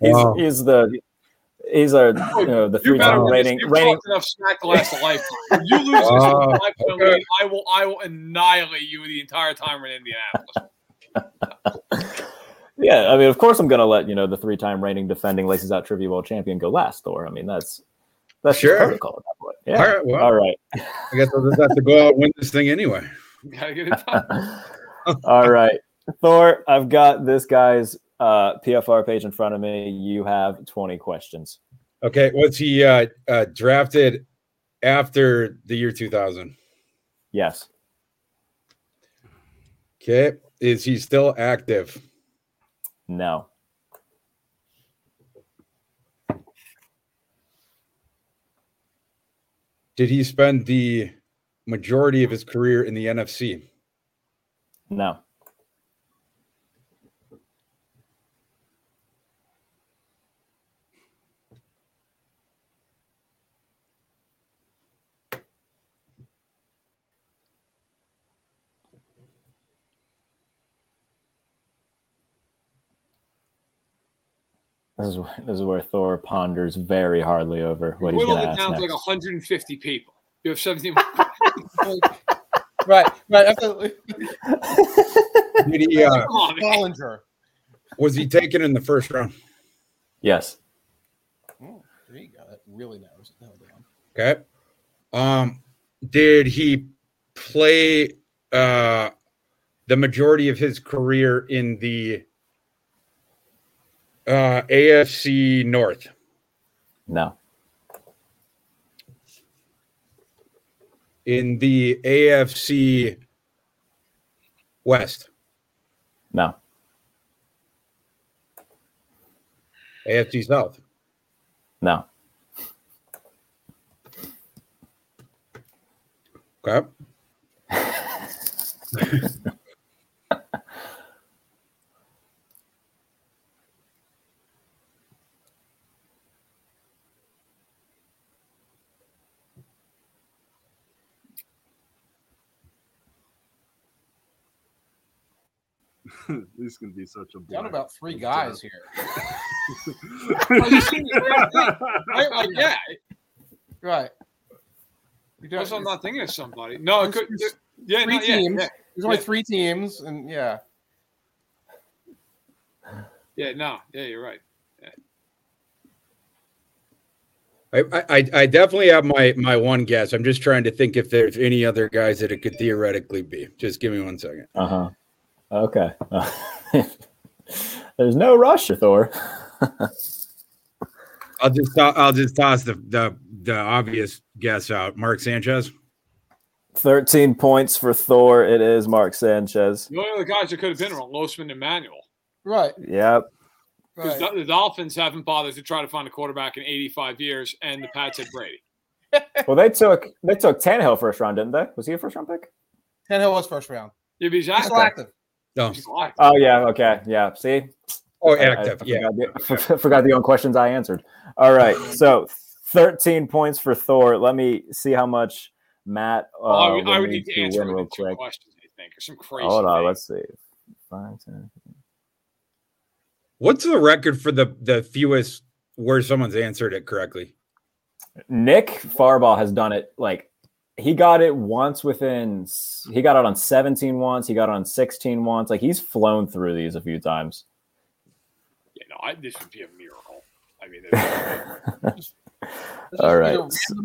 he's, Wow. he's the he's a you know the three time win this. You've talked enough smack to last a lifetime. You lose this Oh, one, I, okay. I will I will annihilate you the entire time we're in Indianapolis. *laughs* Yeah, I mean, of course, I'm going to let you know the three-time reigning defending Laces Out Trivia World Champion go last. Thor. I mean, that's that's just Sure. protocol at that point. Yeah. All right, well. All right. I guess I'll just have to go out and win this thing anyway. *laughs* Gotta get it done. *laughs* All right, Thor. I've got this guy's uh, PFR page in front of me. You have 20 questions. Okay, was he uh, uh, drafted after the year 2000? Yes. Okay, is he still active? No. Did he spend the majority of his career in the NFC? No. This is this is where Thor ponders very hardly over what he's going to it ask down to next. like 150 people. You have 17. *laughs* Right, right. Absolutely. Did he? Uh, Come on, man. Bollinger. was he taken in the first round? yes. Oh, there you go. That really narrows it down. Okay. Um, did he play uh, the majority of his career in the uh, AFC North? No. In the AFC West? No. AFC South? No. Okay. *laughs* *laughs* This gonna be such a. Down about three guys here. *laughs* right, like yeah, right. You're I'm not thinking of somebody. No, it could. Yeah, three yeah, teams. Yeah, There's only three teams, and yeah. Yeah. No. Yeah, you're right. I, I, I definitely have my my one guess. I'm just trying to think if there's any other guys that it could theoretically be. Just give me one second. Uh huh. Okay. *laughs* There's no rush, Thor. *laughs* I'll just I'll just toss the the the obvious guess out. Mark Sanchez. 13 points for Thor. It is Mark Sanchez. The only other guys that could have been are Losman and Manuel. Right. Yep. Because right. the Dolphins haven't bothered to try to find a quarterback in 85 years, and the Pats had Brady. *laughs* Well, they took they took Tannehill first round, didn't they? Was he a first round pick? Tannehill was first round. Yeah, but he's He's active. still active. No. He's. Oh yeah. Okay. Yeah. See. Oh, I- I active. yeah. *laughs* Forgot the, forgot the own questions I answered. All right. So 13 points for Thor. Let me see how much Matt uh, Oh, I, would, I would need need to to answer win real two quick. questions, I think, or some crazy. Hold on. thing. Let's see. Five, 10. What's the record for the the fewest where someone's answered it correctly? Nick Farbaugh has done it like he got it once within he got it on 17 once, he got on 16 once. Like he's flown through these a few times. Yeah, no, I, this would be a miracle. I mean, *laughs* All right.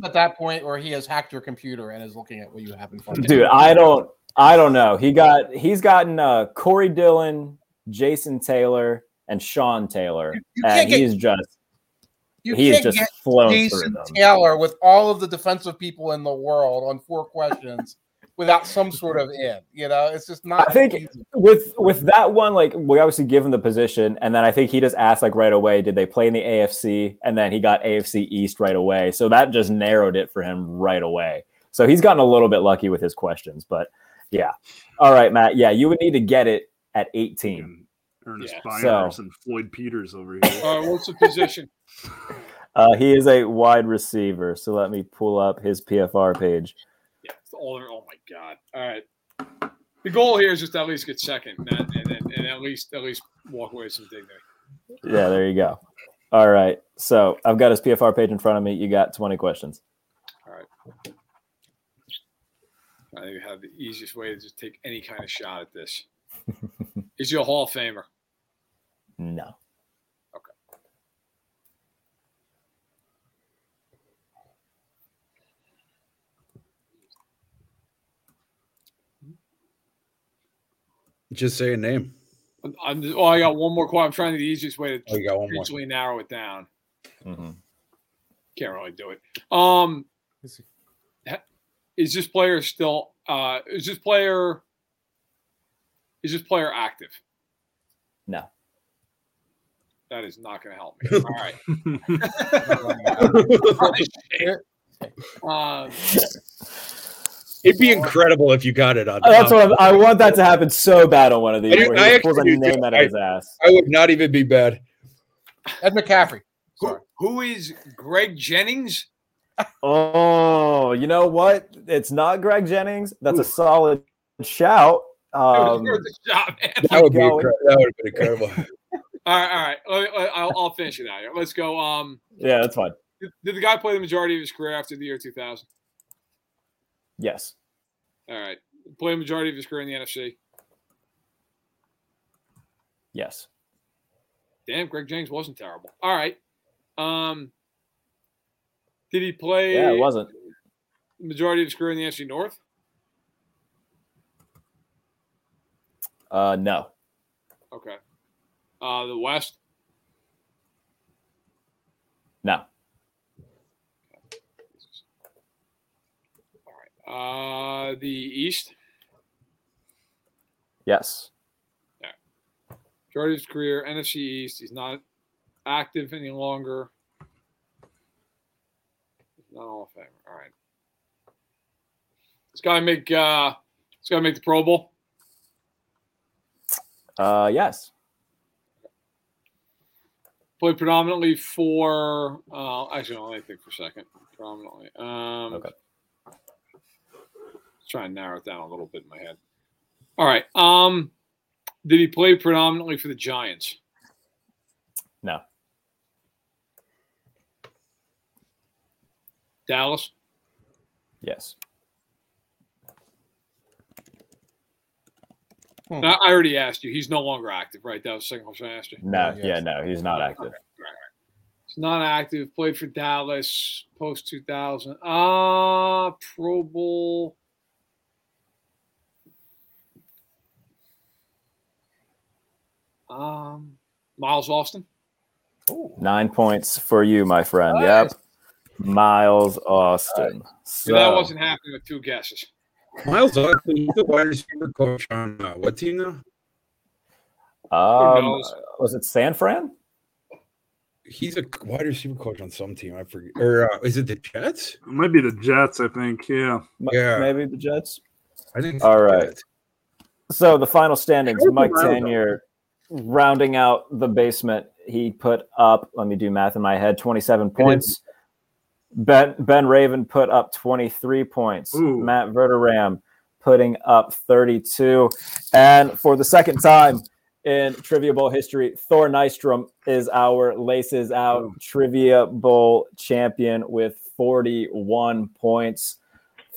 at that point, or he has hacked your computer and is looking at what you have in front of Dude. I don't I don't know. He got he's gotten uh Corey Dillon, Jason Taylor, and Sean Taylor. You can't and get- he's just You he's can't just get flown through Jason them. Taylor with all of the defensive people in the world on four questions *laughs* without some sort of in. You know, it's just not. I think easy. with with that one, like we obviously give him the position, and then I think he just asked like right away, did they play in the AFC? And then he got AFC East right away, so that just narrowed it for him right away. So he's gotten a little bit lucky with his questions, but yeah. All right, Matt. Yeah, you would need to get it at 18. Fucking Ernest Yeah. Byers So- and Floyd Peters over here. all right, what's the position? *laughs* Uh, he is a wide receiver, so let me pull up his PFR page. Yeah, all, oh my god! All right, the goal here is just to at least get second, and, and, and, and at least at least walk away with some dignity. Yeah, there you go. All right, so I've got his PFR page in front of me. You got 20 questions. All right. I think we have the easiest way to just take any kind of shot at this. Is he a Hall of Famer? No. Okay. Just say a name. I'm just, oh, I got one more question. I'm trying the easiest way to Oh, you got one more. potentially narrow it down. Mm-hmm. Can't really do it. Um, ha- is this player still? Uh, is this player? Is this player active? No. That is not going to help me. *laughs* All right. *laughs* Um, It'd be incredible if you got it on. That's what I'm, I want that to happen so bad on one of these. I do- Where he I just pulls a name too. out of his ass. I would not even be bad. Ed McCaffrey. who, Sorry. who is Greg Jennings? Oh, you know what? It's not Greg Jennings. That's a solid shout. That Um, worth a. That would be going. incre- that would have been incredible. All right, all right. I'll, I'll finish it out here. Let's go. Um, yeah, that's fine. did, did the guy play the majority of his career after the year 2000? Yes. All right. Play the majority of his career in the NFC. Yes. Damn, Greg Jennings wasn't terrible. All right. Um, did he play Yeah, it wasn't. the majority of his career in the NFC North? Uh, no. Okay. Uh, the West? No. All right. Uh, the East? Yes. Majority of his career, NFC East. He's not active any longer. He's not all of Famer. All right. This guy make uh this guy make the Pro Bowl. Uh, yes. Played predominantly for uh actually let me think for a second. Predominantly. Um Okay. Let's try and narrow it down a little bit in my head. All right. Um did he play predominantly for the Giants? No. Dallas? Yes. I I already asked you. He's no longer active, right? That was the second question I asked you. No. Yes. Yeah. No. He's not active. Okay. Right, right. He's not active. Played for Dallas post 2000. Ah, uh, Pro Bowl. Um, Miles Austin. Nine points for you, my friend. Nice. Yep. Miles Austin. So, that wasn't happening with two guesses. Miles Austin, he's the wide receiver coach on uh, what team now? um, was it San Fran? He's a wide receiver coach on some team. I forget. Or uh, is it the Jets? It might be the Jets, I think. Yeah. M- Yeah. Maybe the Jets. I think. it's All the right. Jets. So the final standings, Mike Miles Tanier rounding out the basement. He put up, let me do math in my head, 27 points. Ben Ben Raven put up 23 points. Ooh. Matt Verderam putting up 32. And for the second time in Trivia Bowl history, Thor Nystrom is our Laces Out Ooh. Trivia Bowl champion with 41 points.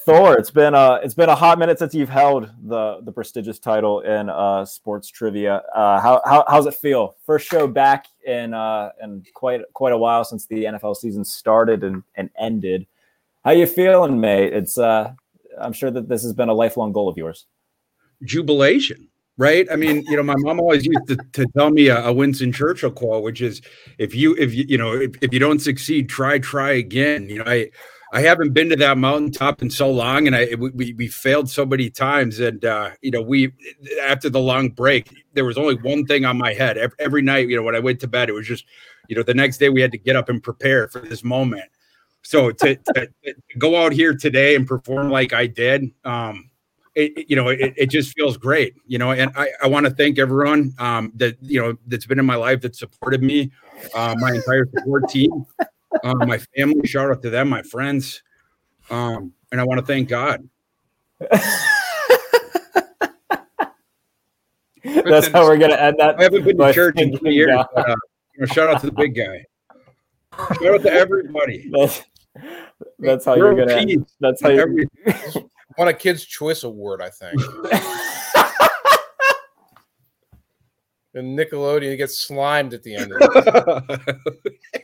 Thor, it's been a it's been a hot minute since you've held the the prestigious title in uh, sports trivia. Uh, how, how how's it feel? First show back in uh, in quite quite a while since the NFL season started and, and ended. How you feeling, mate? It's uh, I'm sure that this has been a lifelong goal of yours. jubilation, right? I mean, you know, my mom always used to, to tell me a, a Winston Churchill quote, which is, "If you, if you, you know, if, if you don't succeed, try, try again." You know, I, I haven't been to that mountaintop in so long, and I we, we, failed so many times, and uh, you know, we after the long break, there was only one thing on my head every, every night. You know, when I went to bed, it was just, you know, the next day we had to get up and prepare for this moment. So to, to, to go out here today and perform like I did, um, it- you know, it, it just feels great, you know, and I, I want to thank everyone um, that, you know, that's been in my life that supported me, uh, my entire support team, um, my family, shout out to them, my friends. Um, and I want to thank God. That's how we're gonna end that. I haven't been to church in three years, but, uh, you know, shout out to the big guy. Shout out to everybody. *laughs* That's, that's how you're World gonna. peace. That's how you're. Every- *laughs* Won a Kids' Choice Award, I think. *laughs* and Nickelodeon gets slimed at the end of it.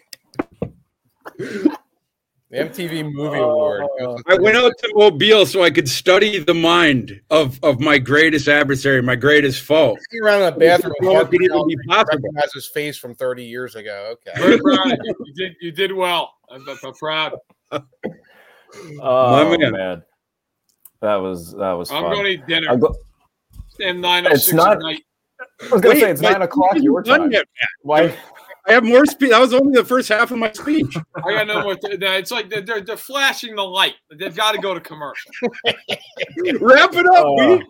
The MTV Movie Award. Oh. I went out to Mobile so I could study the mind of, of my greatest adversary, my greatest foe. Walking around in the bathroom with Well, it could even be possible. recognize his face from 30 years ago. Okay. Very proud you. You did you did well. I'm, I'm proud. Oh My man. man. that was that was I'm fun. going to eat dinner. I'm go- And nine oh It's six not- at night. I was gonna Wait, say it's but nine o'clock you your haven't done time. yet, Why? I have more speech. That was only the first half of my speech. I got no more. Th- it's like they're, they're, they're flashing the light. They've got to go to commercial. *laughs* Wrap it up, Oh. B.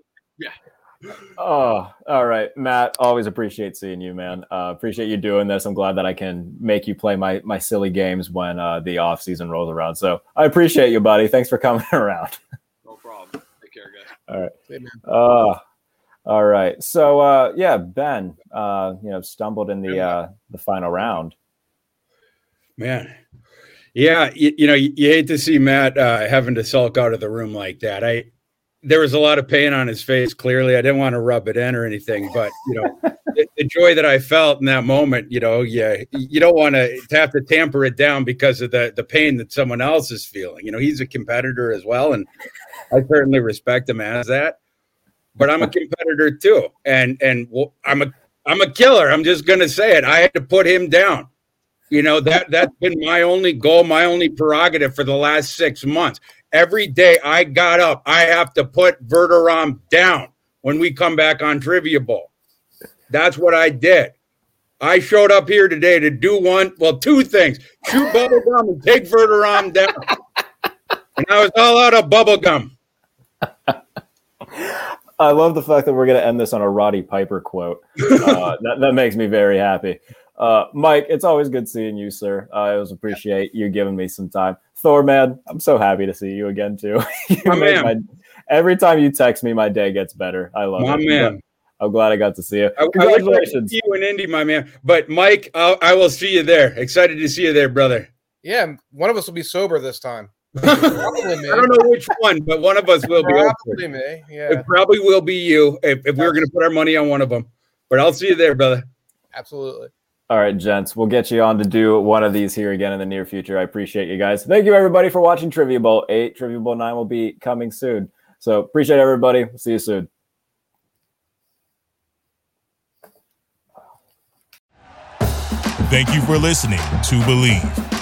Oh, all right, Matt. Always appreciate seeing you, man. Uh, appreciate you doing this. I'm glad that I can make you play my my silly games when uh, the off season rolls around. So I appreciate you, buddy. Thanks for coming *laughs* around. No problem. Take care, guys. Hey, man. Uh, all right. So uh, yeah, Ben, uh, you know, stumbled in the uh, the final round. Man. Yeah, you, you know, you, you hate to see Matt uh, having to sulk out of the room like that. I there was a lot of pain on his face. Clearly, I didn't want to rub it in or anything, but you know, *laughs* the, the joy that I felt in that moment, you know, yeah, you don't want to have to tamper it down because of the the pain that someone else is feeling. You know, he's a competitor as well, and I certainly respect him as that. But I'm a competitor too, and and I'm a I'm a killer. I'm just gonna say it. I had to put him down. You know that that's been my only goal, my only prerogative for the last six months. Every day I got up, I have to put Verderam down when we come back on Trivia Bowl. That's what I did. I showed up here today to do one, well, two things: chew bubblegum and take Verderam down. And I was all out of bubblegum. I love the fact that we're going to end this on a Roddy Piper quote. *laughs* Uh, that, that makes me very happy. Uh, Mike, it's always good seeing you, sir. I always appreciate you giving me some time. Thor, man, I'm so happy to see you again too. *laughs* you My man. my, every time you text me, my day gets better. I love My it. man. I'm glad I got to see you. I, I I Congratulations. see you in Indy, my man. But Mike, I'll, I will see you there. Excited to see you there, brother. Yeah, one of us will be sober this time. Probably. I don't know which one, but one of us will be. Probably me. Yeah, It probably will be you if, if we are going to put our money on one of them. But I'll see you there, brother. absolutely. All right, gents, we'll get you on to do one of these here again in the near future. I appreciate you guys. Thank you, everybody, for watching Trivia Bowl 8. Trivia Bowl 9 will be coming soon. So appreciate everybody. See you soon. Thank you for listening to Bleav.